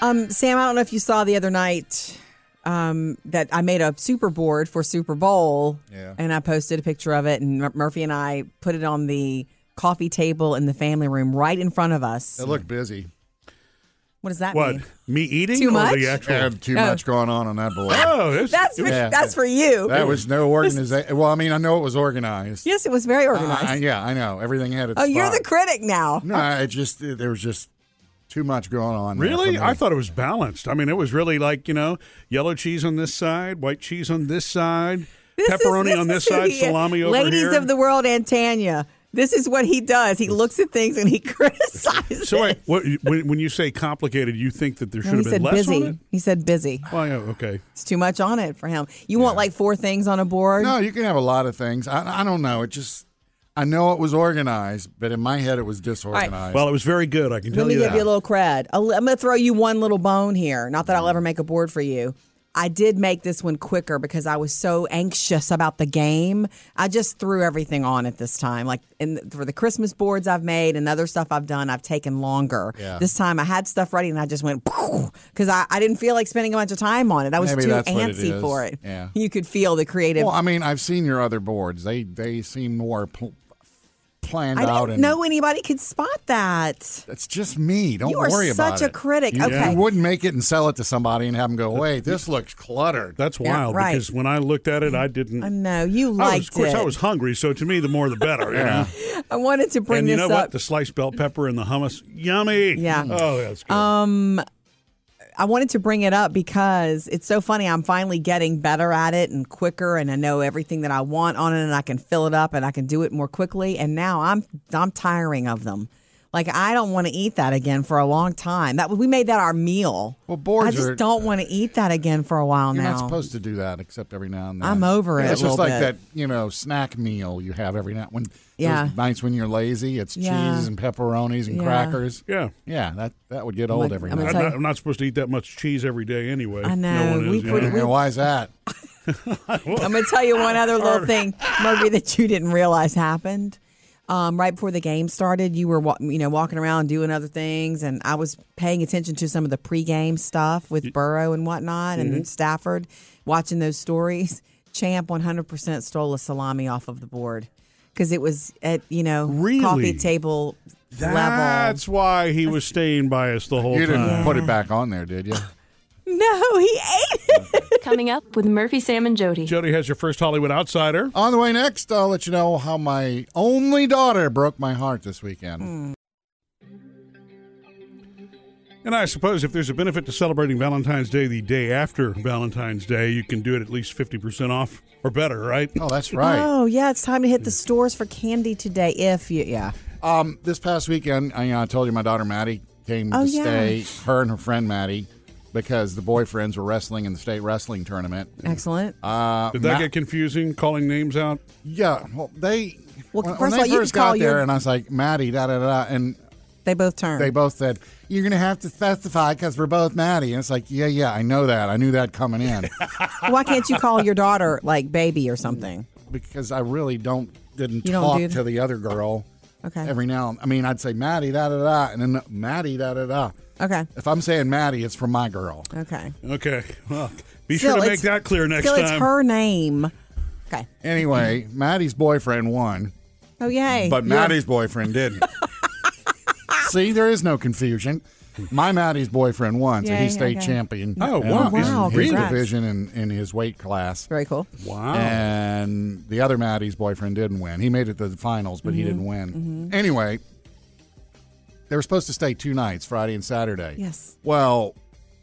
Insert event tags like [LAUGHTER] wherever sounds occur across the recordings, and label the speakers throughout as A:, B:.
A: Um, Sam, I don't know if you saw the other night um, that I made a super board for Super Bowl.
B: Yeah.
A: And I posted a picture of it, and Mur- Murphy and I put it on the coffee table in the family room right in front of us.
B: It looked busy.
A: What does that mean?
C: What?
A: mean?
C: Me eating
A: Too
C: or
A: much?
C: the actual?
B: Had too
A: Oh.
B: much going on on that board.
C: Oh, it's,
A: That's for,
B: Yeah.
A: that's for you.
B: That was no organization. Well, I mean, I know it was organized.
A: yes, it was very
B: Uh,
A: organized.
B: I- yeah, I know. Everything had its
A: oh, you're the critic now.
B: No, it just there was just too much going on.
C: Really? I thought it was balanced. I mean, it was really like, you know, yellow cheese on this side, white cheese on this side,
A: This is-
C: pepperoni on this side,
A: he
C: salami over
A: Ladies
C: here.
A: of the world and Tanya. This is what he does. He looks at things and he [LAUGHS] criticizes.
C: so wait, what, when, when you say complicated, you think that there should
A: he
C: have been less
A: busy.
C: on it?
A: He said busy.
C: Oh, yeah, okay.
A: It's too much on it for him. You want like four things on a board?
B: No, you can have a lot of things. I, I don't know. It just I know it was organized, but in my head it was disorganized.
C: Well, it was very good. I can tell
A: Let me
C: you
A: give
C: that.
A: you a little cred. I'll- I'm going to throw you one little bone here. Not that I'll ever make a board for you. I did make this one quicker because I was so anxious about the game. I just threw everything on at this time. Like in, for the Christmas boards I've made and other stuff I've done, I've taken longer.
B: Yeah.
A: This time I had stuff ready and I just went because I, I didn't feel like spending a bunch of time on it. I was
B: Maybe
A: too
B: that's what it
A: antsy for it.
B: Yeah.
A: You could feel the creative.
B: well, I mean, I've seen your other boards. They they seem more pl- planned
A: I
B: out,
A: didn't
B: and
A: know anybody could spot that.
B: it's just me. Don't
A: You
B: worry about it.
A: such a critic.
B: You,
A: Okay.
B: you wouldn't make it and sell it to somebody and have them go, "Wait, this looks cluttered."
C: That's
A: Yeah,
C: wild
A: right.
C: because when I looked at it, I didn't.
A: I know you
C: I was, of course,
A: it.
C: I was hungry, so to me, the more the better. You
B: Yeah.
C: know?
A: I wanted to bring
C: And you know
A: up.
C: what? The sliced bell pepper and the hummus, yummy.
A: Yeah.
C: Oh, that's good.
A: Um, I wanted to bring it up because it's so funny. I'm finally getting better at it and quicker, and I know everything that I want on it, and I can fill it up, and I can do it more quickly. And now I'm I'm tiring of them. Like I don't want to eat that again for a long time. That we made that our meal.
B: Well, boards
A: I just
B: are-
A: don't want to eat that again for a while
B: You're
A: now.
B: not supposed to do that except every now and then.
A: I'm over it
B: It's
A: a
B: just like
A: bit.
B: that, you know, snack meal you have every now when
A: Yeah.
B: those nights when you're lazy. It's
A: Yeah.
B: cheese and pepperonis and
A: Yeah.
B: craccers.
C: yeah.
B: Yeah, that that would get old
A: like-
B: every
A: I'm
B: now.
C: I'm not, I'm not supposed to eat that much cheese every day anyway.
A: I know.
C: No one
A: We
C: is,
A: put-
C: yeah.
B: then. And why is that? [LAUGHS]
A: I'm going to tell you one other little thing, Murphy, that you didn't realize happened. Um, right before the game started, you were you know walking around doing other things, and I was paying attention to some of the pregame stuff with Burrow and whatnot, and Stafford, watching those stories. [LAUGHS] Champ 100% stole a salami off of the board because it was at you know
C: Really?
A: coffee table level.
C: That's why he was staying by us the whole
B: You didn't
C: time.
B: put it back on there, did you? [LAUGHS]
A: No, he ate it.
D: Coming up with Murphy, Sam, and Jody.
C: Jody has your first Hollywood outsider.
B: on the way next, I'll let you know how my only daughter broke my heart this weekend.
C: And I suppose if there's a benefit to celebrating Valentine's Day the day after Valentine's Day, you can do it at least 50% off or better, right?
B: Oh, that's right.
A: Oh yeah, it's time to hit the stores for candy today. If you yeah.
B: Um, this past weekend, I, you know, I told you my daughter Maddie came
A: Oh,
B: to
A: yeah.
B: stay. Her and her friend Maddie, because the boyfriends were wrestling in the state wrestling tournament.
A: Excellent.
B: Uh,
C: Did that
B: Ma-
C: get confusing, calling names out?
B: Yeah, well, they.
A: Well,
B: when,
A: first
B: when
A: of
B: they
A: all, you
B: first
A: could call
B: got there,
A: your-
B: and I was like, Maddie, da da da, and
A: They both turned.
B: they both said, "You're going to have to specify because we're both Maddie." And it's like, yeah, yeah, I know that. I knew that coming in [LAUGHS]
A: Why can't you call your daughter like baby or something?
B: because I really don't didn't
A: You don't
B: talk
A: do
B: to the other girl.
A: Okay.
B: Every now, I mean, I'd say Maddie, da da da, and then Maddie, da da da.
A: Okay.
B: If I'm saying Maddie, it's from my girl.
A: Okay.
C: Okay. Well, be
A: Still,
C: sure to make
A: it's-
C: that clear next
A: Still,
C: time.
A: it's her name. Okay.
B: Anyway, [CLEARS THROAT] Maddie's boyfriend won,
A: Oh yay!
B: but
A: You're-
B: Maddie's boyfriend didn't. [LAUGHS] See, there is no confusion. My Maddie's boyfriend won, so
A: Yay,
B: he's state
A: okay.
B: champion.
C: Oh,
B: in
C: wow.
B: his-
A: Wow,
B: his
A: congrats.
B: division in, in his weight class.
A: very cool.
C: Wow.
B: And the other Maddie's boyfriend didn't win. He made it to the finals, but he
A: Mm-hmm.
B: didn't win. Anyway, they were supposed to stay two nights, Friday and Saturday.
A: Yes.
B: Well,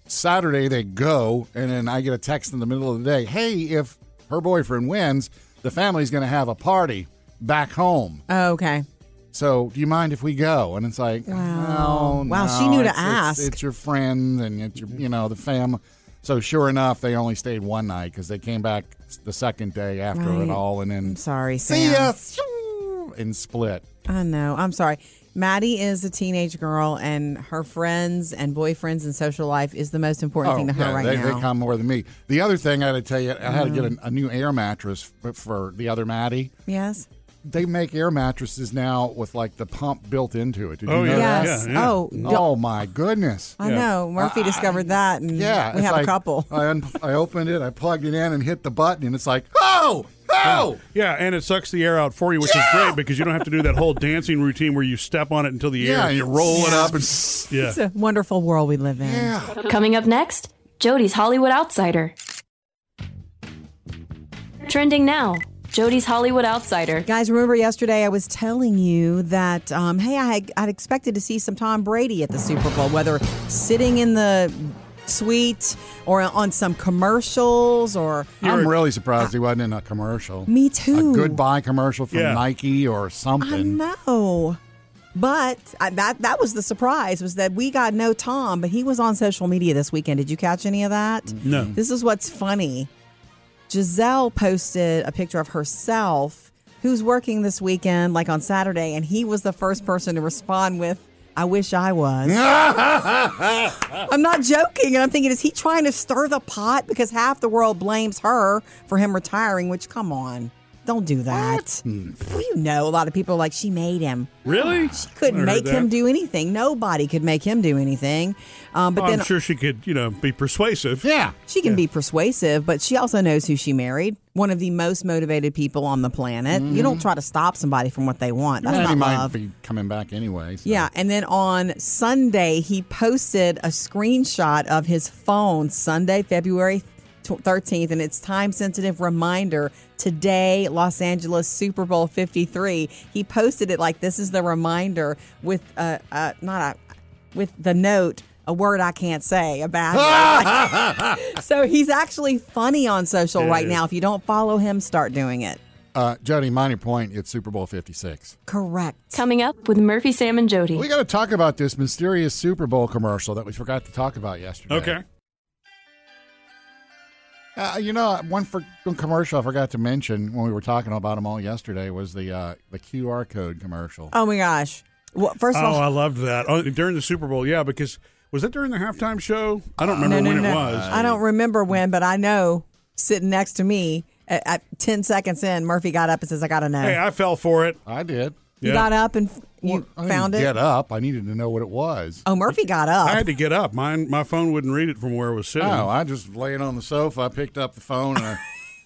B: Saturday they go, and then I get a text in the middle of the day. Hey, if her boyfriend wins, the family's going to have a party back home.
A: Oh, okay.
B: So, do you mind if we go? And it's like,
A: Wow.
B: wow,
A: Wow, she knew to
B: it's,
A: ask.
B: It's, it's your friend, and it's your, you know, the fam. So, sure enough, they only stayed one night because they came back the second day after
A: Right.
B: it all, and then
A: I'm sorry,
B: see
A: Sam.
B: ya, and split.
A: I know. I'm sorry. Maddie is a teenage girl, and her friends and boyfriends and social life is the most important thing to oh, her
B: Oh, yeah,
A: right
B: they,
A: now.
B: they come more than me. The other thing I had to tell you, I had to get mm-hmm. a, a new air mattress for, for the other Maddie.
A: yes.
B: they make air mattresses now with like the pump built into it. Did
C: Oh,
B: you know
C: yeah.
B: that?
A: Yes.
C: Yeah, yeah.
A: Oh,
B: Oh my goodness.
A: I
C: Yeah.
A: know. Murphy discovered that, and
B: Yeah,
A: we have
B: like-
A: a couple.
B: I, un- I opened it, I plugged it in, and hit the button, and it's like, oh, oh,
C: Yeah, and it sucks the air out for you, which is great because you don't have to do that whole dancing routine where you step on it until the
B: yeah,
C: air.
B: and you roll it up, and
C: yeah.
A: It's a wonderful world we live in.
B: yeah.
D: Coming up next, Jody's Hollywood Outsider. Trending now, Jody's Hollywood Outsider.
A: Guys, remember yesterday I was telling you that, um, hey, I had, I'd expected to see some Tom Brady at the Super Bowl, whether sitting in the suite or on some commercials or.
B: I'm really surprised he wasn't in a commercial.
A: Me too.
B: A goodbye commercial from
C: Yeah.
B: Nike or something.
A: I
B: something.
A: know. But I, that that was the surprise was that we got no Tom, but he was on social media this weekend. Did you catch any of that? Mm-hmm.
C: No.
A: This is what's funny. Gisele posted a picture of herself who's working this weekend, like on Saturday, and he was the first person to respond with, I wish I was. [LAUGHS] I'm not joking. And I'm thinking, is he trying to stir the pot? Because half the world blames her for him retiring, which, come on, don't do that. Well, you know, a lot of people are like, she made him.
C: Really?
A: She couldn't make him do anything. Nobody could make him do anything. Um, but
C: Well,
A: then
C: I'm sure she could, you know, be persuasive.
B: yeah.
A: she can be persuasive, but she also knows who she married. One of the most motivated people on the planet. You don't try to stop somebody from what they want. That's
B: And he
A: not
B: might
A: love.
B: be coming back anyway. so.
A: Yeah, and then on Sunday, he posted a screenshot of his phone, Sunday, February tw- 13th, and it's time sensitive reminder today, Los Angeles Super Bowl 53. He posted it like this is the reminder with uh, uh not a with the note a word I can't say, about bad [LAUGHS] word. so he's actually funny on social right now. If you don't follow him, start doing it.
B: Uh, Jody, mind your point. It's Super Bowl 56.
A: Correct.
D: Coming up with Murphy, Sam, and Jody.
B: We got to talk about this mysterious Super Bowl commercial that we forgot to talk about yesterday.
C: Okay.
B: Uh, you know, one, for, one commercial I forgot to mention when we were talking about them all yesterday was the uh, the QR code commercial.
A: Oh my gosh. Well, first of
C: Oh,
A: all,
C: I loved that. Oh, during the Super Bowl, yeah, because was that during the halftime show? I don't remember
A: no, no,
C: when
A: no.
C: it was.
A: I don't remember when, but I know sitting next to me at, at 10 seconds in, Murphy got up and says, I got to know.
C: Hey, I fell for it.
B: I did.
A: You
C: Yeah.
A: got up and you
B: Well, I didn't
A: found it?
B: Get up! I needed to know what it was.
A: Oh, Murphy got up.
C: I had to get up. Mine, my phone wouldn't read it from where it was sitting.
B: Oh, I just laying on the sofa. I picked up the phone and I,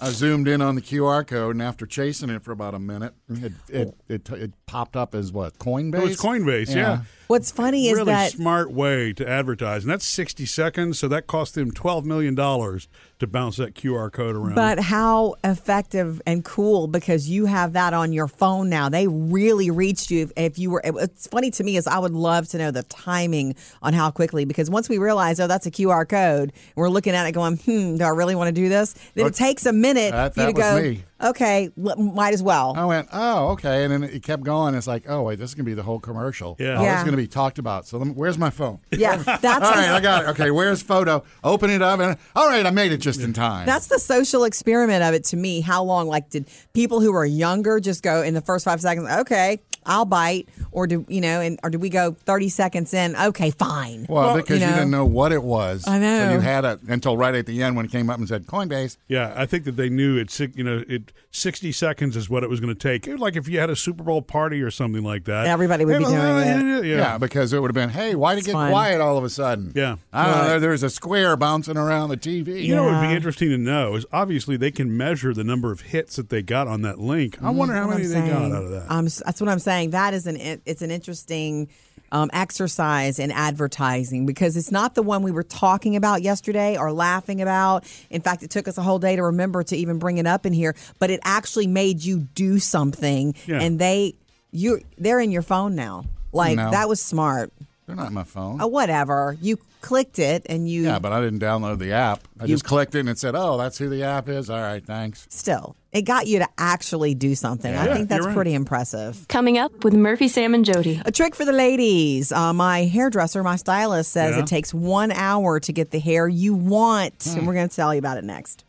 B: I zoomed in on the QR code, and after chasing it for about a minute, it it it, it popped up as what Coinbase.
C: it was Coinbase, yeah.
A: What's funny is that
C: really
A: that
C: smart way to advertise, and that's sixty seconds. So that cost them twelve million dollars to bounce that QR code around.
A: But how effective and cool because you have that on your phone now. They really reached you if, if you were. It's funny to me is I would love to know the timing on how quickly because once we realize oh that's a QR code and we're looking at it going hmm do I really want to do this? Then it takes a minute
B: That-
A: for you to
B: was
A: go
B: me.
A: Okay l- might as well.
B: I went, oh, okay, and then it kept going. It's like, oh wait, this is gonna be the whole commercial.
C: Yeah.
B: oh,
A: Yeah.
B: is gonna be talked about. So let me, where's my phone?
A: Yeah, [LAUGHS] that's
B: All
A: the-
B: I got it. Okay, where's photo? Open it up, and all right, I made it just in time.
A: That's the social experiment of it to me. How long, like, did people who were younger just go in the first five seconds, okay, I'll bite? Or do, you know, and or do we go 30 seconds in, okay, fine?
B: well, because
A: you
B: you, didn't know what it was.
A: I know.
B: So you had it until right at the end when it came up and said Coinbase.
C: yeah, I think that they knew it. You know, it sixty seconds is what it was going to take. It was like if you had a Super Bowl party or something like that,
A: Everybody would be
C: Hey,
A: doing
C: well,
A: it.
C: yeah,
B: Yeah,
C: yeah.
B: because it would have been, hey, why did it get
A: fun.
B: quiet all of a sudden?
C: Yeah.
B: I don't
A: Right.
B: know. There's a square bouncing around the TV.
C: You know what would be interesting to know is obviously they can measure the number of hits that they got on that link. I wonder how many they got out of that.
A: Um, s- that's what I'm saying. That is an it's an interesting um, exercise in advertising because it's not the one we were talking about yesterday or laughing about. In fact, it took us a whole day to remember to even bring it up in here, but it actually made you do something,
C: Yeah.
A: and they you they're in your phone now. Like
B: No.
A: that was smart.
B: They're not my phone.
A: Uh, whatever you clicked it and you
B: Yeah, but I didn't download the app. I
A: You-
B: just clicked it and it said, "Oh, that's who the app is." All right, thanks.
A: still it got you to actually do something. I
C: Yeah,
A: think that's
C: you're right.
A: pretty impressive.
D: Coming up with Murphy, Sam, and Jody.
A: A trick for the ladies. Uh, my hairdresser, my stylist says
C: Yeah.
A: it takes one hour to get the hair you want. And we're going to tell you about it next.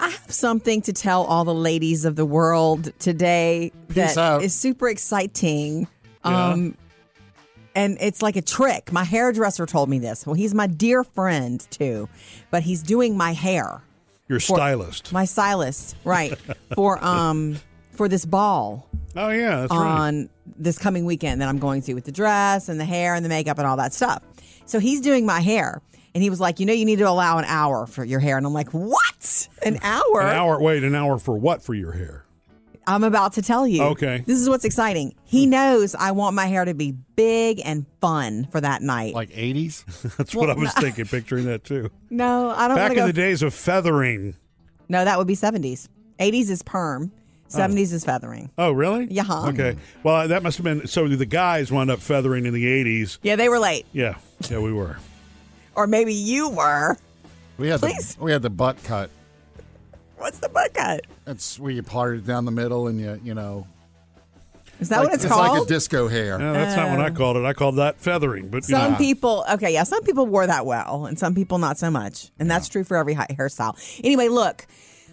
A: I have something to tell all the ladies of the world today
B: Peace
A: that
B: out.
A: is super exciting. Um, and it's like a trick. My hairdresser told me this. Well, he's my dear friend too, but he's doing my hair.
C: Your
A: for-
C: stylist.
A: My stylist, right? [LAUGHS] for um for this ball
C: oh yeah, that's right.
A: on this coming weekend that I'm going to with the dress and the hair and the makeup and all that stuff. So he's doing my hair. And he was like, you know, you need to allow an hour for your hair. And I'm like, what? An hour?
C: An hour. Wait, an hour for what for your hair?
A: I'm about to tell you.
C: Okay.
A: This is what's exciting. He hmm. knows I want my hair to be big and fun for that night.
B: Like 80s? [LAUGHS]
C: That's what I was [LAUGHS] thinking, picturing that too.
A: no, I don't
C: know.
A: Back
C: in
A: go.
C: the days of feathering.
A: no, that would be 70s. 80s is perm. 70s is feathering.
C: Oh, really?
A: Yeah.
C: Okay. Well, that must have been so. The guys wound up feathering in the '80s.
A: Yeah, they were late.
C: Yeah, yeah, we were.
A: Or maybe you were.
B: We had
A: Please.
B: the we had the butt cut.
A: What's the butt cut?
B: That's where you part it down the middle and you you know
A: Is that
B: like,
A: what it's,
B: it's
A: called?
B: It's like a disco hair.
C: No, that's not what I oh. called it. I called that feathering. But you
A: Some
C: know,
A: people, okay, yeah, some people wore that well, and some people not so much, and that's true for every hairstyle. Anyway, look,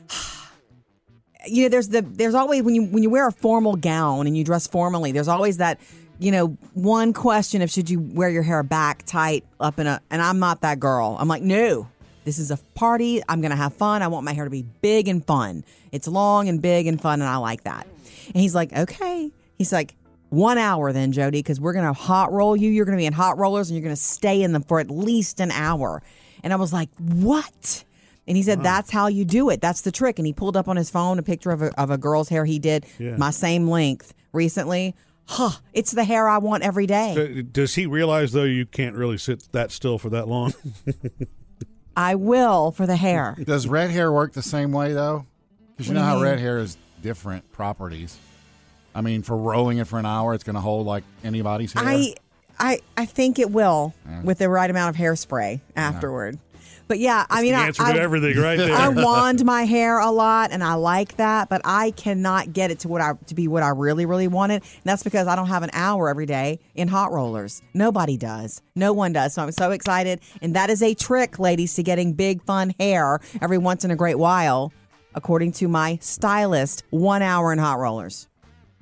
A: [SIGHS] you know, there's the there's always when you when you wear a formal gown and you dress formally, there's always that, you know, one question of should you wear your hair back tight up in a, and I'm not that girl. I'm like, no, this is a party. I'm gonna have fun. I want my hair to be big and fun. It's long and big and fun, and I like that. And he's like, okay. He's like, one hour then, Jody, because we're going to hot roll you. You're going to be in hot rollers and you're going to stay in them for at least an hour. And I was like, what? And he said, that's how you do it. That's the trick. And he pulled up on his phone a picture of a, of a girl's hair he did
C: Yeah.
A: my same length recently. Huh, it's the hair I want every day.
C: Does he realize though you can't really sit that still for that long? [LAUGHS]
A: I will for the hair. [LAUGHS]
B: Does red hair work the same way though? Because you know how red hair is different properties. I mean, for rolling it for an hour, it's going to hold like anybody's hair.
A: I, I, I think it will with the right amount of hairspray afterward. But yeah, I mean, I,
C: answer
A: I,
C: to everything right there.
A: I [LAUGHS] wand my hair a lot, and I like that, but I cannot get it to what I to be what I really, really wanted. And that's because I don't have an hour every day in hot rollers. Nobody does. No one does. So I'm so excited, and that is a trick, ladies, to getting big, fun hair every once in a great while, according to my stylist. One hour in hot rollers.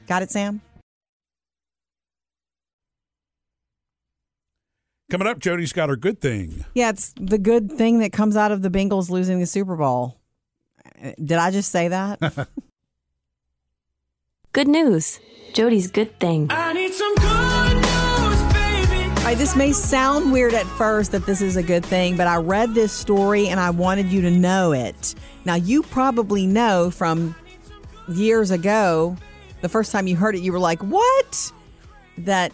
A: Got it, Sam?
C: Coming up, Jody's got her good thing.
A: Yeah, it's the good thing that comes out of the Bengals losing the Super Bowl. Did I just say that? [LAUGHS]
D: Good news. Jody's good thing.
E: I need some good news, baby.
A: All right, this may sound weird at first that this is a good thing, but I read this story and I wanted you to know it. Now, you probably know from years ago, the first time you heard it, you were like, what? That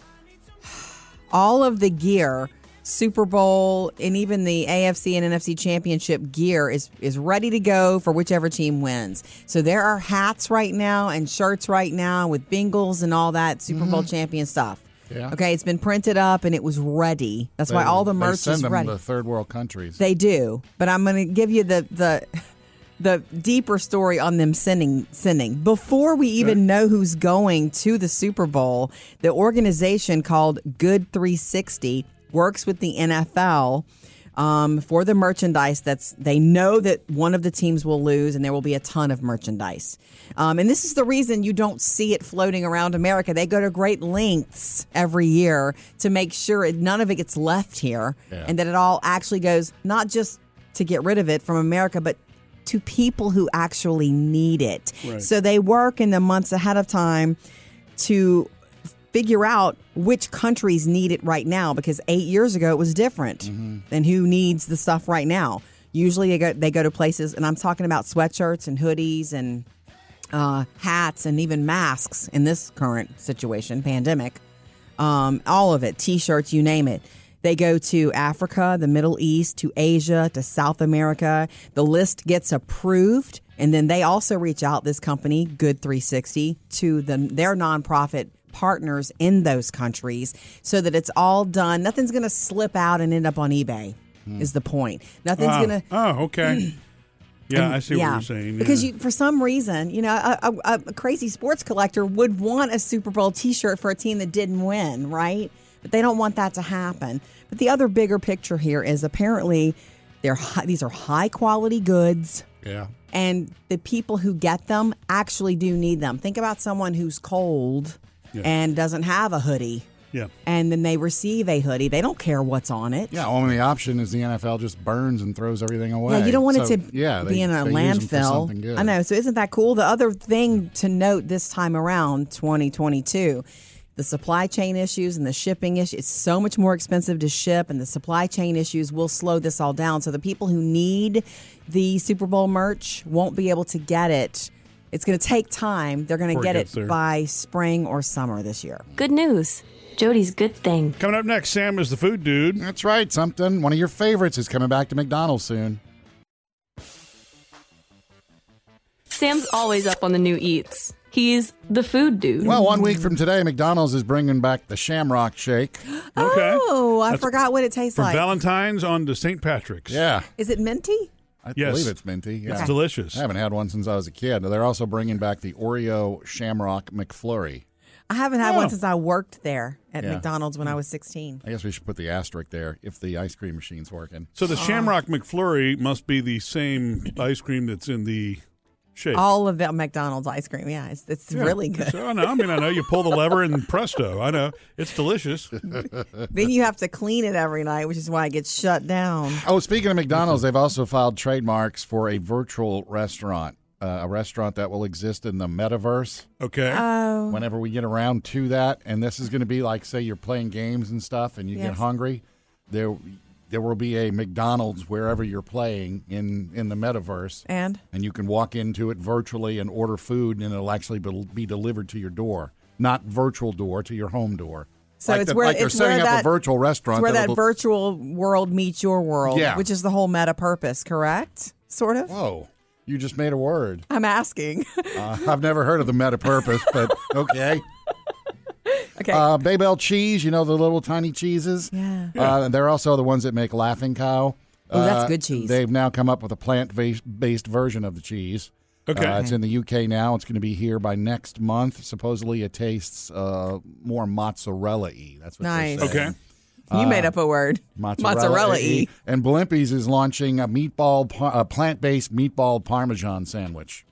A: all of the gear, Super Bowl and even the AFC and NFC championship gear is is ready to go for whichever team wins. So there are hats right now and shirts right now with Bengals and all that Super Bowl mm-hmm. champion stuff.
B: Yeah.
A: Okay, it's been printed up and it was ready. That's why all the merch they
B: send
A: is
B: them
A: ready.
B: to third world countries.
A: They do, but I'm going to give you the the [LAUGHS] the deeper story on them sending sending before we even know who's going to the Super Bowl. The organization called Good 360 works with the NFL um, for the merchandise that's they know that one of the teams will lose and there will be a ton of merchandise um, and this is the reason you don't see it floating around america they go to great lengths every year to make sure it, none of it gets left here
B: Yeah.
A: and that it all actually goes not just to get rid of it from america but to people who actually need it
C: Right.
A: so they work in the months ahead of time to figure out which countries need it right now because eight years ago it was different And who needs the stuff right now. Usually they go, they go to places, and I'm talking about sweatshirts and hoodies and uh, hats and even masks in this current situation, pandemic. Um, all of it, t-shirts, you name it. They go to Africa, the Middle East, to Asia, to South America. The list gets approved, and then they also reach out this company, Good 360, to the their nonprofit partners in those countries, so that it's all done. Nothing's going to slip out and end up on eBay. Hmm. Is the point? Nothing's
C: oh,
A: going to
C: oh, okay. [CLEARS THROAT] Yeah,
A: and-
C: I see what you're saying.
A: Because
C: yeah.
A: you, for some reason, you know, a, a, a crazy sports collector would want a Super Bowl T-shirt for a team that didn't win, right? But they don't want that to happen. But the other bigger picture here is apparently they're high, these are high quality goods,
B: yeah.
A: and the people who get them actually do need them. Think about someone who's cold and doesn't have a hoodie
C: Yeah.
A: and then they receive a hoodie. They don't care what's on it.
B: Yeah, only option is the NFL just burns and throws everything away.
A: Yeah, you don't want
B: So,
A: it to
B: yeah,
A: be
B: they-
A: in a
B: they use them for something
A: landfill. I know. So isn't that cool? The other thing to note this time around, 2022, the supply chain issues and the shipping issue. It's so much more expensive to ship, and the supply chain issues will slow this all down. So the people who need the Super Bowl merch won't be able to get it. It's going to take time. They're going to
C: Before it
A: get it
C: there.
A: by spring or summer this year.
D: Good news. Jody's good thing.
C: Coming up next, Sam is the food dude.
B: That's right. Something. One of your favorites is coming back to McDonald's soon.
D: Sam's always up on the new eats. He's the food dude.
B: Well, one week from today, McDonald's is bringing back the Shamrock Shake.
C: Okay.
A: Oh, I
C: That's
A: forgot what it tastes
C: From
A: like.
C: Valentine's on to St. Patrick's.
B: Yeah,
A: Is it minty?
B: I
C: Yes.
B: believe it's minty. Yeah.
C: It's delicious.
B: I haven't had one since I was a kid. They're also bringing back the Oreo Shamrock McFlurry.
A: I haven't had
C: Oh.
A: one since I worked there at
B: Yeah.
A: McDonald's when I was 16.
B: I guess we should put the asterisk there if the ice cream machine's working.
C: So the oh. Shamrock McFlurry must be the same ice cream that's in the shake.
A: All of the McDonald's ice cream. Yeah, it's, it's
C: Yeah.
A: really good.
C: So, I know. I mean, I know you pull the lever and [LAUGHS] presto. I know it's delicious. [LAUGHS]
A: then you have to clean it every night, which is why it gets shut down.
B: Oh, speaking of McDonald's, [LAUGHS] they've also filed trademarks for a virtual restaurant, uh, a restaurant that will exist in the metaverse.
C: Okay.
A: Oh,
B: Whenever we get around to that, and this is going to be like, say, you're playing games and stuff, and you get hungry, there, there will be a McDonald's wherever you're playing in in the metaverse,
A: and
B: and you can walk into it virtually and order food, and it'll actually be, be delivered to your door, not virtual door to your home door.
A: So
B: like
A: it's
B: the-
A: where-
B: like they're
A: it's
B: setting
A: where
B: up
A: that-
B: a virtual restaurant.
A: it's where that virtual world meets your world,
B: Yeah.
A: which is the whole meta purpose, correct? Sort of.
B: Whoa, you just made a word.
A: I'm asking.
B: Uh, I've never heard of the meta purpose, but [LAUGHS] okay.
A: Okay.
B: Uh, Babybel cheese, you know the little tiny cheeses.
A: Yeah.
B: Uh, they're also the ones that make Laughing Cow.
A: Oh, that's
B: Uh,
A: good cheese.
B: They've now come up with a plant-based version of the cheese.
C: Okay.
B: Uh, it's in the UK now. It's going to be here by next month. Supposedly, it tastes uh, more mozzarella-y. That's what
A: Nice.
B: they're saying.
C: okay.
A: you made up a word. Mozzarella y.
B: And Blimpies is launching a meatball, pa- a plant-based meatball parmesan sandwich.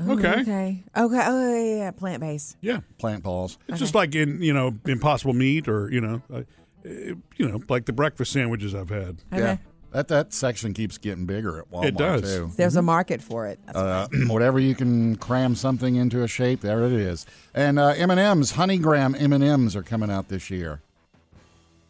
C: Okay.
A: Okay. Okay. Oh, yeah, yeah. Plant based.
C: Yeah.
B: Plant balls.
C: It's just like in you know Impossible Meat or you know, uh, you know like the breakfast sandwiches I've had.
B: Yeah. That that section keeps getting bigger at Walmart
C: It does.
B: too.
A: There's a market for it. That's
B: Uh, [CLEARS THROAT] whatever you can cram something into a shape, there it is. And uh, M and M's, Honey Graham M and M's are coming out this year.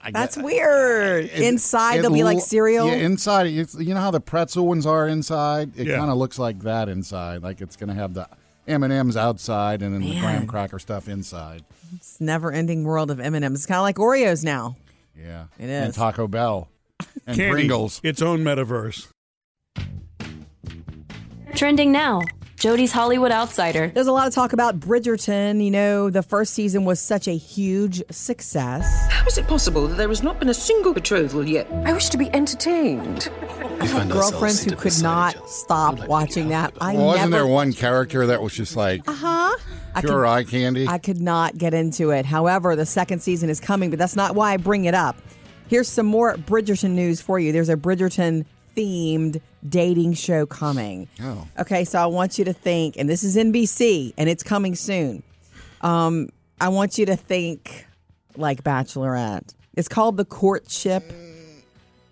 B: I
A: That's
B: get-
A: weird.
B: it-
A: Inside,
B: it
A: they'll be like cereal.
B: Yeah, inside, it's, you know how the pretzel ones are inside. It
C: Yeah.
B: kind of looks like that inside. Like it's going to have the M and M's outside, and then the graham cracker stuff inside.
A: It's never-ending world of M&Ms. It's kind of like Oreos now.
B: Yeah,
A: it is. And.
B: Taco Bell [LAUGHS] and
C: Candy,
B: Pringles.
C: its own metaverse.
D: Trending now. Jody's Hollywood Outsider.
A: There's a lot of talk about Bridgerton. You know, the first season was such a huge success.
F: How is it possible that there has not been a single betrothal yet?
G: I wish to be entertained.
A: I had girlfriends who could not stop watching that. I
B: Well, wasn't
A: never,
B: there one character that was just like uh
A: huh, I
B: pure
A: could,
B: eye candy?
A: I could not get into it. However, the second season is coming, but that's not why I bring it up. Here's some more Bridgerton news for you. There's a Bridgerton themed dating show coming.
B: Oh.
A: Okay, so I want you to think, and this is NBC, and it's coming soon. Um, I want you to think like Bachelorette. It's called The Courtship.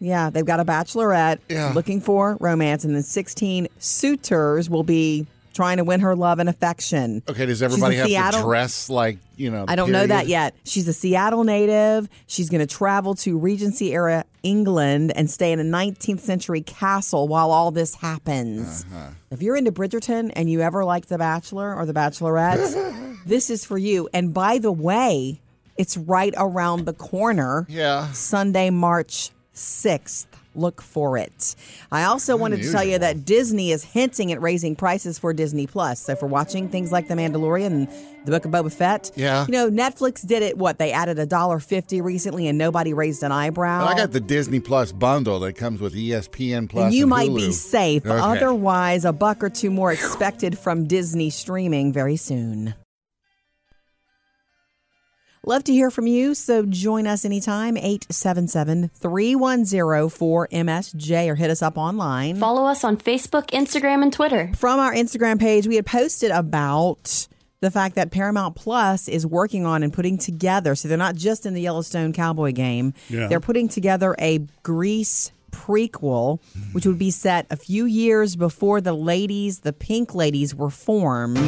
A: Yeah, they've got a bachelorette
B: Yeah.
A: looking for romance, and then 16 suitors will be trying to win her love and affection.
B: okay, does everybody have
A: Seattle-
B: to dress like you know?
A: I don't know that yet. She's a Seattle native. She's going to travel to Regency era England and stay in a 19th century castle while all this happens.
B: Uh-huh.
A: If you're into Bridgerton and you ever liked The Bachelor or The Bachelorette, [LAUGHS] this is for you. And by the way, it's right around the corner.
B: Yeah.
A: Sunday, March 6th. Look for it. I also hmm, wanted to tell you that Disney is hinting at raising prices for Disney Plus. So for watching things like The Mandalorian and The Book of Boba Fett,
B: Yeah.
A: you know Netflix did it. What they added a dollar fifty recently, and nobody raised an eyebrow.
B: But I got the Disney Plus bundle that comes with ESPN Plus.
A: and you
B: and
A: might
B: Hulu.
A: be safe.
B: Okay.
A: Otherwise, a buck or two more expected from Disney streaming very soon. Love to hear from you, so join us anytime, 877-310-4MSJ, or hit us up online.
D: Follow us on Facebook, Instagram, and Twitter.
A: From our Instagram page, we had posted about the fact that Paramount Plus is working on and putting together, so they're not just in the Yellowstone Cowboy game,
C: Yeah.
A: they're putting together a Grease prequel, which would be set a few years before the ladies, the Pink Ladies, were formed,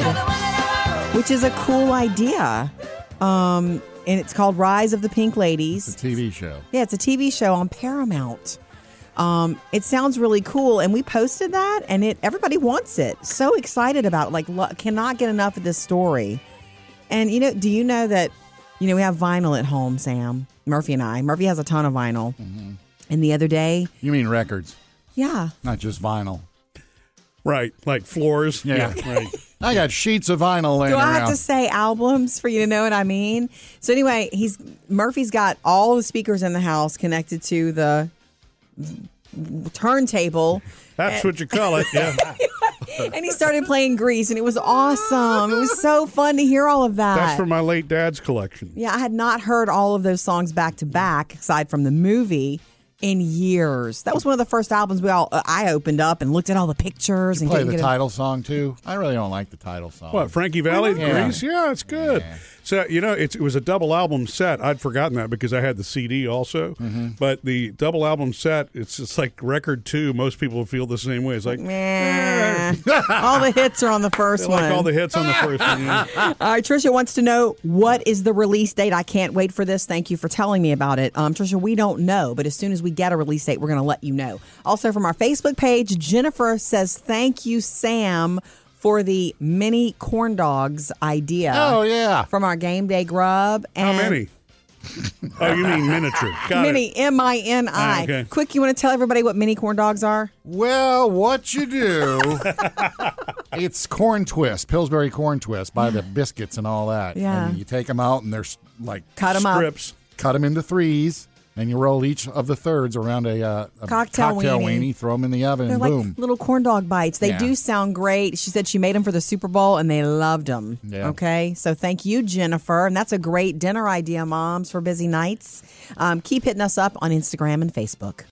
A: which is a cool idea. Um, and it's called Rise of the Pink Ladies.
B: It's a TV show.
A: Yeah, it's a TV show on Paramount. Um, it sounds really cool, and we posted that, and it everybody wants it. So excited about it. Like, lo- cannot get enough of this story. And you know, do you know that you know we have vinyl at home, Sam Murphy and I. Murphy has a ton of vinyl. And the other day,
B: You mean records,
A: yeah,
B: not just vinyl.
C: Right, like floors.
B: Yeah.
C: right. [LAUGHS]
B: I got sheets of vinyl laying
A: Do I
B: around.
A: have to say albums for you to know what I mean? So anyway, he's Murphy's got all the speakers in the house connected to the turntable.
C: That's what you call it. Yeah. [LAUGHS]
A: and he started playing Grease, and it was awesome. It was so fun to hear all of that.
C: That's from my late dad's collection.
A: yeah, I had not heard all of those songs back to back, aside from the movie, in years. That was one of the first albums we all uh, I opened up and looked at all the pictures and
B: Play
A: couldn't
B: the
A: get a-
B: title song too. I really don't like the title song.
C: What, Frankie Valli?
B: Yeah.
C: Grease? Yeah, it's good. So, you know, it's, it was a double album set. I'd forgotten that because I had the CD also.
B: Mm-hmm.
C: But the double album set, it's just like record two. Most people feel the same way. It's like,
A: Meh. [LAUGHS] all the hits are on the first
C: they
A: one.
C: like all the hits on the first one. yeah. [LAUGHS]
A: All right, Trisha wants to know what is the release date. I can't wait for this. Thank you for telling me about it. Um, Trisha, we don't know, but as soon as we get a release date, we're going to let you know. Also, from our Facebook page, Jennifer says, Thank you, Sam, for the mini corn dogs idea.
B: oh yeah.
A: From our game day grub. And How
C: many? [LAUGHS] oh, you mean miniature. Got
A: Mini. M I N
C: Ah,
A: I.
C: okay.
A: Quick, you want to tell everybody what mini corn dogs are?
B: Well, what you do? [LAUGHS] it's corn twist, Pillsbury corn twist, by the biscuits and all that.
A: Yeah.
B: And you take them out and they're like
A: Cut 'em up.
C: Strips.
B: cut them into threes, and you roll each of the thirds around a, uh, a
A: Cocktail weenie.
B: weenie. Throw them in the oven,
A: They're
B: and
A: like
B: boom.
A: little corn dog bites. They
B: Yeah.
A: do sound great. She said she made them for the Super Bowl and they loved them.
B: Yeah.
A: Okay. So thank you, Jennifer. And that's a great dinner idea, moms, for busy nights. Um, keep hitting us up on Instagram and Facebook.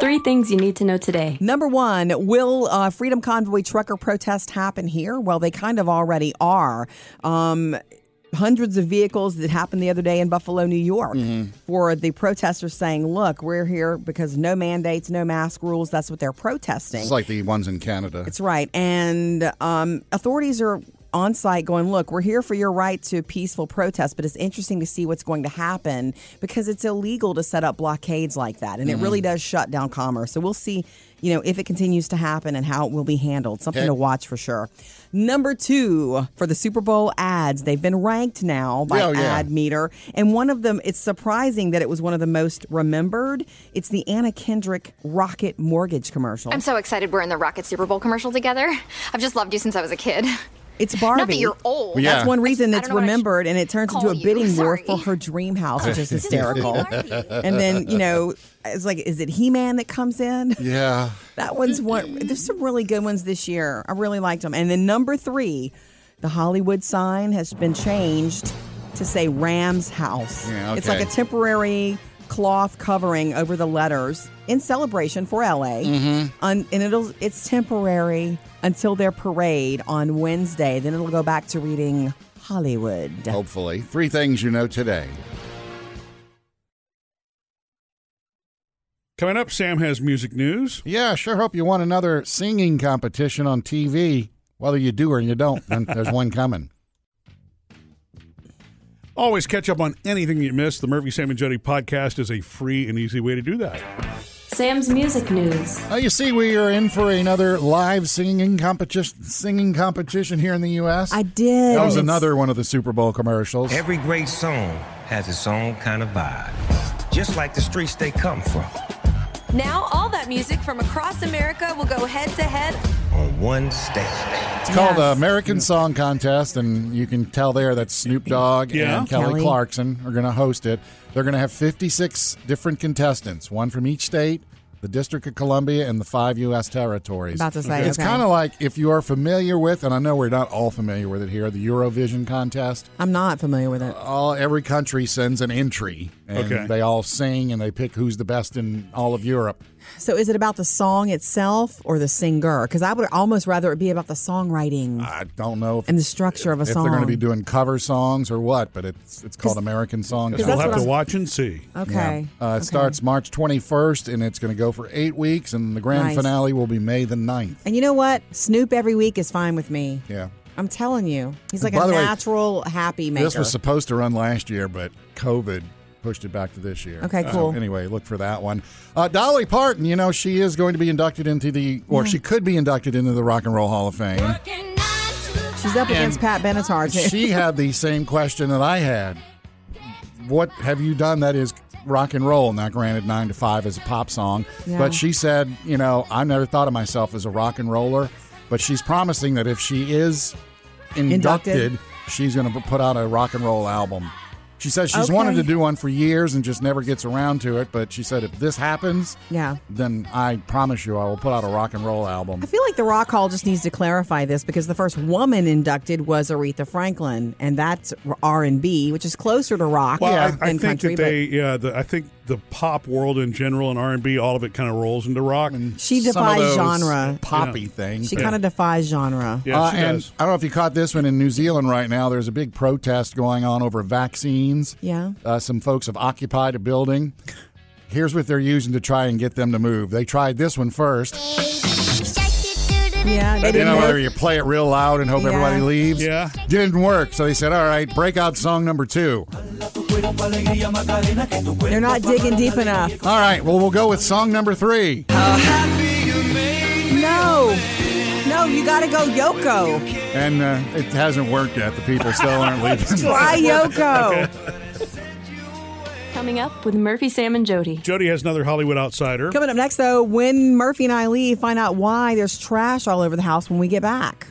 D: Three things you need to know today.
A: Number one, will uh, Freedom Convoy trucker protest happen here? Well, they kind of already are. Um, hundreds of vehicles that happened the other day in Buffalo, New York, for the protesters saying, "Look, we're here because no mandates, no mask rules." That's what they're protesting.
B: It's like the ones in Canada.
A: It's right. And um, authorities are on site going, look, we're here for your right to peaceful protest, but it's interesting to see what's going to happen because it's illegal to set up blockades like that. And it mm-hmm. really does shut down commerce. So we'll see, you know, if it continues to happen and how it will be handled. Something
B: Okay.
A: to watch for sure. Number two, for the Super Bowl ads, they've been ranked now by
B: Oh, yeah.
A: Ad Meter. And one of them, it's surprising that it was one of the most remembered. It's the Anna Kendrick Rocket Mortgage commercial.
H: I'm so excited we're in the Rocket Super Bowl commercial together. I've just loved you since I was a kid. [LAUGHS]
A: It's Barbie.
H: Not that you're old.
B: Well, yeah.
A: That's one reason
H: I
A: it's
H: don't know what I
A: remembered, and it turns into a bidding war for her dream house, which is [LAUGHS] hysterical. And then you know, it's like, is it He Man that comes in?
B: yeah. [LAUGHS]
A: That one's one. There's some really good ones this year. I really liked them. And then number three, the Hollywood sign has been changed to say Rams House.
B: Yeah,
A: It's like a temporary cloth covering over the letters in celebration for LA.
B: Mm-hmm.
A: Un- and it'll it's temporary until their parade on Wednesday. Then it'll go back to reading Hollywood.
B: Hopefully. Three things you know today.
C: Coming up, Sam has music news.
B: Yeah, sure hope you won another singing competition on TV. Whether you do or you don't, then [LAUGHS] there's one coming.
C: Always catch up on anything you missed. The Murphy, Sam, and Jody podcast is a free and easy way to do that.
D: Sam's music news.
B: Uh, you see, we are in for another live singing competition. Singing competition here in the U.S.
A: I did.
B: That was another one of the Super Bowl commercials.
I: Every great song has its own kind of vibe, just like the streets they come from,
J: Now, all that music from across America will go head to head.
I: on one stage.
B: It's called the American Song Contest, and you can tell there that Snoop Dogg
C: Yeah.
B: and Kelly,
A: Kelly.
B: Clarkson are going to host it. They're going to have 56 different contestants, one from each state, the District of Columbia, and the five U.S. territories.
A: About to say,
B: it's
A: okay.
B: kind of like if you are familiar with, and I know we're not all familiar with it here, the Eurovision contest.
A: I'm not familiar with it.
B: All every country sends an entry, And
C: Okay.
B: they all sing and they pick who's the best in all of Europe.
A: So is it about the song itself or the singer? Because I would almost rather it be about the songwriting
B: I don't know if,
A: and the structure of a
B: if
A: song.
B: they're going to be doing cover songs or what, but it's it's called American Song.
A: Because
C: We'll have to
A: I'm-
C: watch and see.
A: okay.
B: Uh, it
A: okay.
B: starts March 21st and it's going to go for eight weeks, and the grand
A: Nice.
B: finale will be May the 9th.
A: And you know what? Snoop every week is fine with me.
B: Yeah.
A: I'm telling you, he's like a
B: the way,
A: natural happy maker.
B: This was supposed to run last year, but COVID pushed it back to this year.
A: Okay,
B: So
A: cool.
B: anyway, look for that one. Uh, Dolly Parton, you know, she is going to be inducted into the, or she could be inducted into the Rock and Roll Hall of Fame.
A: She's up against Pat Benatar too.
B: she had the same question that I had. What have you done that is rock and roll? Now, granted, nine to five is a pop song,
A: Yeah.
B: but she said, you know, I never thought of myself as a rock and roller, but she's promising that if she is inducted,
A: Inducted.
B: she's going to put out a rock and roll album. She says she's
A: Okay.
B: wanted to do one for years and just never gets around to it. But she said if this happens,
A: yeah.
B: then I promise you I will put out a rock and roll album.
A: I feel like the Rock Hall just needs to clarify this because the first woman inducted was Aretha Franklin, and that's R and B, which is closer to rock
C: Well,
A: than
C: I, I think
A: country.
C: that they, yeah, the, I think the pop world in general and R and B, all of it kind of rolls into rock.
A: but she
B: Some of
A: defies
B: those
A: genre.
B: poppy
C: Yeah.
B: things.
A: She kind of defies genre.
C: Yeah,
B: Uh,
C: she
B: and
C: does.
B: I don't know if you caught this one in New Zealand right now. There's a big protest going on over vaccines.
A: Yeah.
B: Uh, some folks have occupied a building. Here's what they're using to try and get them to move. They tried this one first.
A: Yeah, they
B: You
A: didn't
B: know,
A: move.
B: where you play it real loud and hope
A: Yeah.
B: everybody leaves.
C: Yeah.
B: Didn't work. So they said, all right, break out song number two.
A: They're not digging deep enough.
B: All right, well, we'll go with song number three.
A: No, no, you got to go Yoko.
B: And uh, it hasn't worked yet. The people still aren't [LAUGHS] leaving.
A: Try Yoko. [LAUGHS]
D: Coming up with Murphy, Sam, and Jody.
C: Jody has another Hollywood outsider.
A: Coming up next, though, when Murphy and I leave, find out why there's trash all over the house when we get back.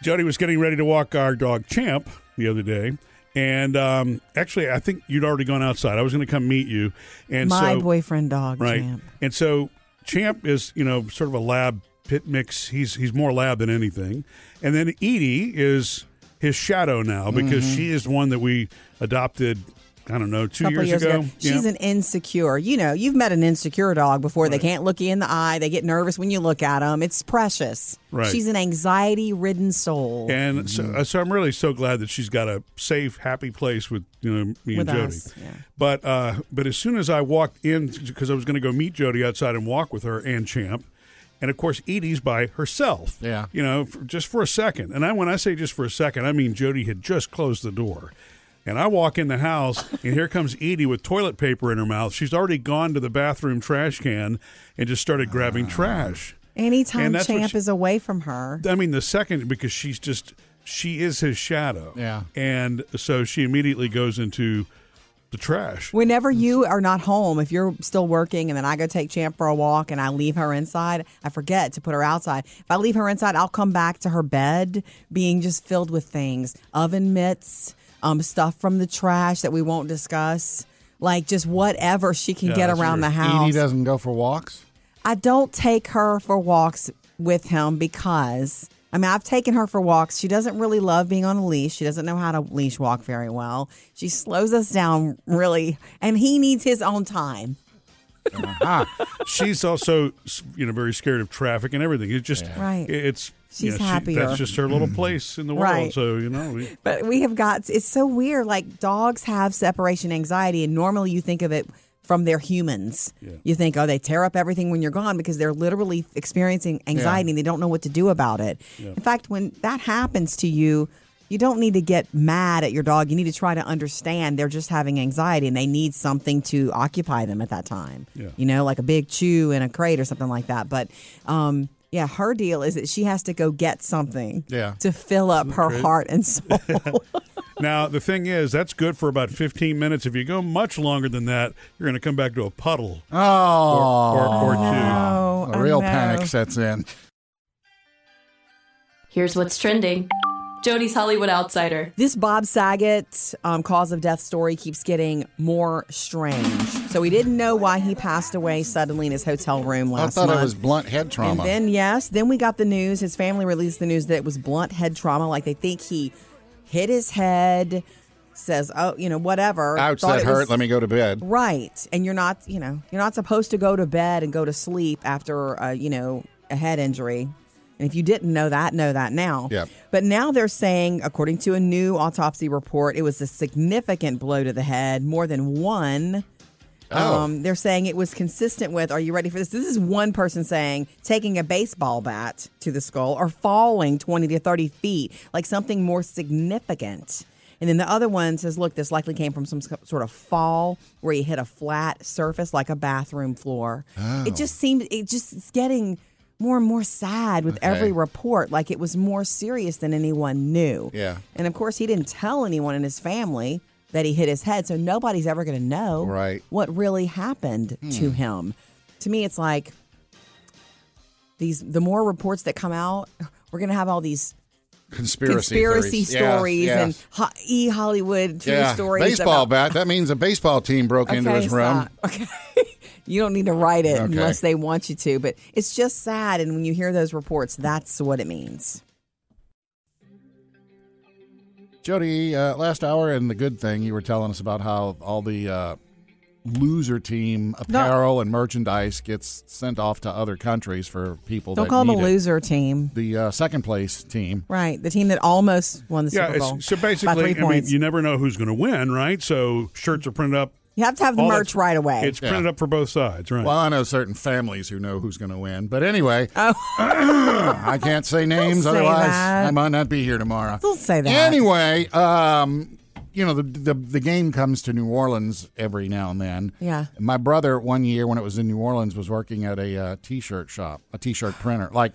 C: Jody was getting ready to walk our dog Champ the other day. And um, actually, I think you'd already gone outside. I was going to come meet you. And
A: My
C: so,
A: boyfriend dog,
C: right.
A: Champ.
C: And so Champ is, you know, sort of a lab pit mix. He's he's more lab than anything. And then Edie is his shadow now because
A: Mm-hmm.
C: she is the one that we adopted. I don't know, two years,
A: years ago.
C: Yeah.
A: She's an insecure. You know, you've met an insecure dog before. They can't look you in the eye. They get nervous when you look at them. It's precious.
C: Right.
A: She's an anxiety-ridden soul.
C: And so, uh, so I'm really so glad that she's got a safe, happy place with you know me
A: With
C: and Jody.
A: us, yeah.
C: But uh, but as soon as I walked in, because I was going to go meet Jody outside and walk with her and Champ, and of course Edie's by herself.
B: Yeah.
C: you know, for, just for a second. And I when I say just for a second, I mean Jody had just closed the door. And I walk in the house, and here comes Edie with toilet paper in her mouth. She's already gone to the bathroom trash can and just started grabbing ah. trash.
A: Anytime
C: And that's what
A: Champ
C: she-
A: is away from her,
C: I mean, the second because she's just she is his shadow.
B: Yeah.
C: and so she immediately goes into the trash.
A: whenever you are not home, if you're still working and then I go take Champ for a walk and I leave her inside, I forget to put her outside. If I leave her inside, I'll come back to her bed being just filled with things oven mitts, um, stuff from the trash that we won't discuss. Like just whatever she can
C: Yeah,
A: get around the house.
B: Edie doesn't go for walks.
A: I don't take her for walks with him because I mean I've taken her for walks. She doesn't really love being on a leash. She doesn't know how to leash walk very well. She slows us down really, and he needs his own time. Uh-huh.
C: She's also you know very scared of traffic and everything. It's just
A: Right.
C: It's you
A: She's
C: know, she-
A: happier.
C: that's just her little mm-hmm. place in the world.
A: Right.
C: So you know, we,
A: But we have got it's so weird. Like dogs have separation anxiety, and normally you think of it from their humans. You think, oh, they tear up everything when you're gone because they're literally experiencing anxiety and they don't know what to do about it. In fact, when that happens to you, you don't need to get mad at your dog. You need to try to understand they're just having anxiety and they need something to occupy them at that time.
C: Yeah.
A: You know, like a big chew in a crate or something like that. But um, yeah, her deal is that she has to go get something
B: Yeah.
A: to fill up her
C: great?
A: heart and [LAUGHS] soul.
C: now the thing is that's good for about 15 minutes. If you go much longer than that, you're going to come back to a puddle
B: Oh,
C: or, or, or two.
A: Oh,
B: a real
A: I
B: panic sets in.
D: Here's what's trending Jody's Hollywood Outsider.
A: This Bob Saget um, cause of death story keeps getting more strange. So we didn't know why he passed away suddenly in his hotel room last night.
B: I thought
A: month.
B: it was blunt head trauma.
A: And then yes, then we got the news. His family released the news that it was blunt head trauma. Like they think he hit his head, says, "Oh, you know, whatever."
B: Ouch,
A: thought
B: that hurt.
A: was-
B: Let me go to bed.
A: Right, and you're not, you know, you're not supposed to go to bed and go to sleep after, uh, you know, a head injury. And if you didn't know that, know that now.
B: Yep.
A: But now they're saying, according to a new autopsy report, it was a significant blow to the head, more than one.
B: Oh.
A: Um, they're saying it was consistent with, are you ready for this? This is one person saying taking a baseball bat to the skull or falling 20 to 30 feet, like something more significant. And then the other one says, look, this likely came from some sort of fall where you hit a flat surface like a bathroom floor. It just seemed, it just is getting more and more sad with every report, like it was more serious than anyone knew.
B: Yeah.
A: And of course, he didn't tell anyone in his family that he hit his head, so nobody's ever going to know
B: Right.
A: what really happened
B: Hmm.
A: to him. To me, it's like these the more reports that come out, we're going to have all these
B: Conspiracy,
A: conspiracy
B: theories. Yes,
A: stories
B: yes.
A: and ho- e Hollywood true
B: yeah.
A: stories.
B: Baseball
A: about,
B: bat. That means a baseball team broke into
A: Okay,
B: his room.
A: stop. [LAUGHS] Okay. You don't need to write it
B: Okay.
A: unless they want you to, but it's just sad. And when you hear those reports, that's what it means.
B: Jody, uh, last hour and the good thing, you were telling us about how all the uh, loser team apparel and merchandise gets sent off to other countries for people.
A: Don't
B: that
A: call them a
B: need it.
A: loser team.
B: The uh, second place team.
A: Right. The team that almost won the
C: Yeah,
A: Super Bowl.
C: it's, so
A: by
C: basically,
A: three
C: I mean, you never know who's going to win, right? So shirts are printed up.
A: You have to have the
C: all
A: merch right away.
C: It's printed up for both sides, right?
B: Well, I know certain families who know who's going to win, but anyway,
A: oh, [CLEARS THROAT]
B: I can't say names.
A: say
B: otherwise,
A: that.
B: I might not be here tomorrow.
A: don't say that.
B: Anyway, um, you know the, the the game comes to New Orleans every now and then.
A: Yeah.
B: My brother one year when it was in New Orleans was working at a uh, t-shirt shop, a t-shirt printer, like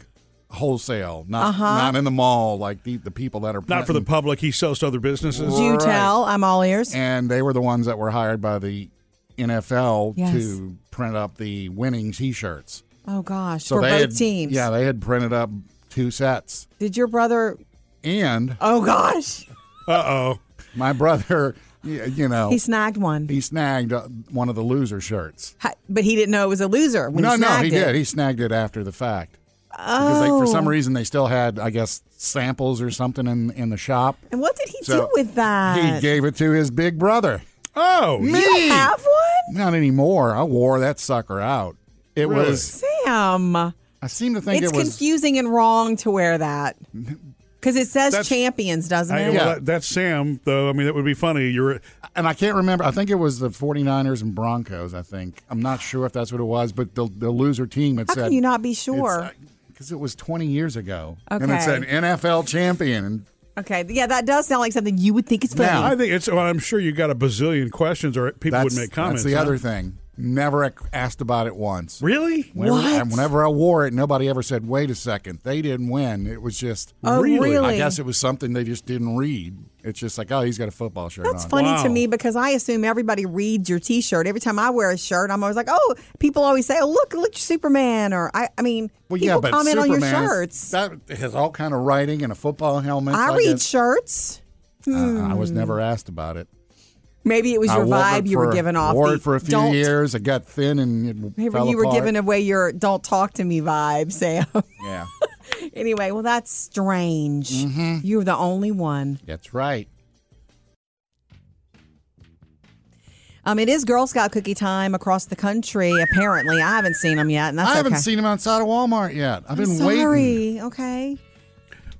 B: wholesale, not
A: Uh-huh.
B: not in the mall, like the the people that are
C: Not for the public. He sells to other businesses.
A: Do
B: Right.
A: tell. I'm all ears.
B: And they were the ones that were hired by the NFL
A: Yes.
B: to print up the winning t-shirts.
A: Oh gosh,
B: So
A: for
B: they
A: both
B: had,
A: teams.
B: Yeah, they had printed up two sets,
A: Did your brother?
B: and
A: Oh gosh,
C: Uh oh.
B: my brother, y- you know,
A: he snagged one.
B: he snagged uh, one of the loser shirts.
A: But he didn't know it was a loser when
B: no,
A: he
B: no, he
A: it.
B: did. He snagged it after the fact. Because they, for some
A: Oh.
B: reason they still had, I guess, samples or something in in the shop.
A: And what did he
B: So
A: do with that?
B: He gave it to his big brother.
C: Oh,
A: You don't have one,
B: Not anymore. I wore that sucker out. It
C: Really?
B: was.
A: Sam.
B: I seem to think
A: It's
B: it was.
A: confusing and wrong to wear that because it says
C: That's-
A: champions, doesn't
C: I,
A: it?
C: well,
B: Yeah.
C: that, that's Sam, though. I mean, that would be funny. You're
B: and I can't remember. I think it was the 49ers and Broncos. I think. I'm not sure if that's what it was, but the the loser team had
A: How
B: said.
A: can you not be sure?
B: Uh, Because it was 20 years ago, Okay. and it
A: Okay.
B: said NFL champion. And
A: Okay, yeah, that does sound like something you would think is funny.
B: Now-
C: I think it's. Well, I'm sure you got a bazillion questions, or people
B: that's,
C: would make comments.
B: that's the
C: huh?
B: other thing. Never asked about it once.
C: Really?
B: Whenever,
A: What?
B: Whenever I wore it, nobody ever said, "Wait a second, they didn't win." It was just,
A: Oh, really?
B: I guess it was something they just didn't read. It's just like, oh, he's got a football shirt
A: That's
B: on.
A: funny
C: Wow.
A: to me because I assume everybody reads your T-shirt. Every time I wear a shirt, I'm always like, "Oh, people always say, oh, look, look, Superman," or I, I mean,
B: Well,
A: people
B: yeah, but
A: comment on your
B: Superman,
A: shirts.
B: That has all kind of writing and a football helmet.
A: I
B: so
A: read
B: guess-
A: shirts.
B: Uh, I was never asked about it.
A: Maybe it was your vibe you were giving off.
B: Wore
A: the
B: it for a few
A: don't,
B: years. It got thin and it
A: Maybe you were
B: apart.
A: giving away your "don't talk to me" vibe, Sam. [LAUGHS]
B: Yeah, [LAUGHS]
A: anyway, well, that's strange.
B: Mm-hmm.
A: You're the only one.
B: that's right.
A: Um, it is Girl Scout cookie time across the country. Apparently, I haven't seen them yet, and that's
B: I haven't
A: okay.
B: seen him outside of Walmart yet. I've
A: I'm
B: been
A: sorry.
B: waiting.
A: Okay.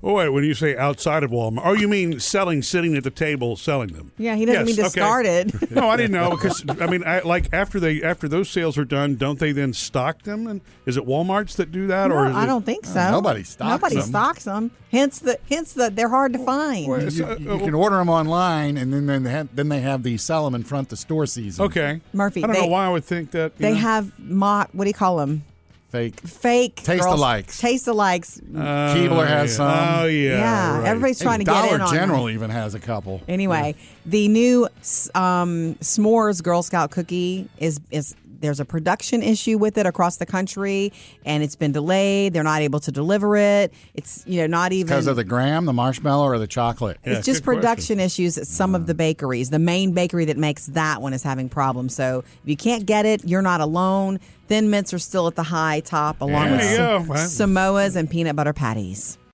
C: Oh wait, when you say outside of Walmart, oh, you mean selling, sitting at the table, selling them?
A: Yeah, he doesn't
C: Yes,
A: mean
C: okay.
A: discarded. [LAUGHS]
C: No, I didn't know because I mean, I, like after they after those sales are done, don't they then stock them? And is it WalMarts that do that, or
A: No,
C: is
A: I
C: it,
A: don't think so.
B: Uh, nobody stocks
A: Nobody
B: them.
A: stocks them. Hence the hence the they're hard to find.
C: Well,
B: You,
C: So,
B: you
C: uh,
B: can order them online, and then then they have, then they have the sell them in front the store season.
C: Okay,
A: Murphy,
C: I don't
A: they-
C: know why I would think that.
A: They
C: know.
A: have mock. What do you call them?
B: Fake.
A: Fake
B: Taste
A: girls-
B: alikes.
A: Taste alikes.
C: Oh,
B: Keebler has
C: yeah.
B: some.
C: Oh yeah,
A: yeah,
C: right.
A: everybody's trying to
B: Dollar
A: get in on
B: General
A: that.
B: even has a couple.
A: Anyway, the new um, s'mores Girl Scout cookie is is there's a production issue with it across the country, and it's been delayed. They're not able to deliver it. It's you know not even
B: Because of the graham, the marshmallow, or the chocolate.
C: Yeah,
A: it's just
C: good question.
A: production issues at some of the bakeries. The main bakery that makes that one is having problems. So if you can't get it, you're not alone. Thin mints are still at the high top, along
C: There
A: with
C: you
A: Sam-
C: Well-
A: Samoas and peanut butter patties.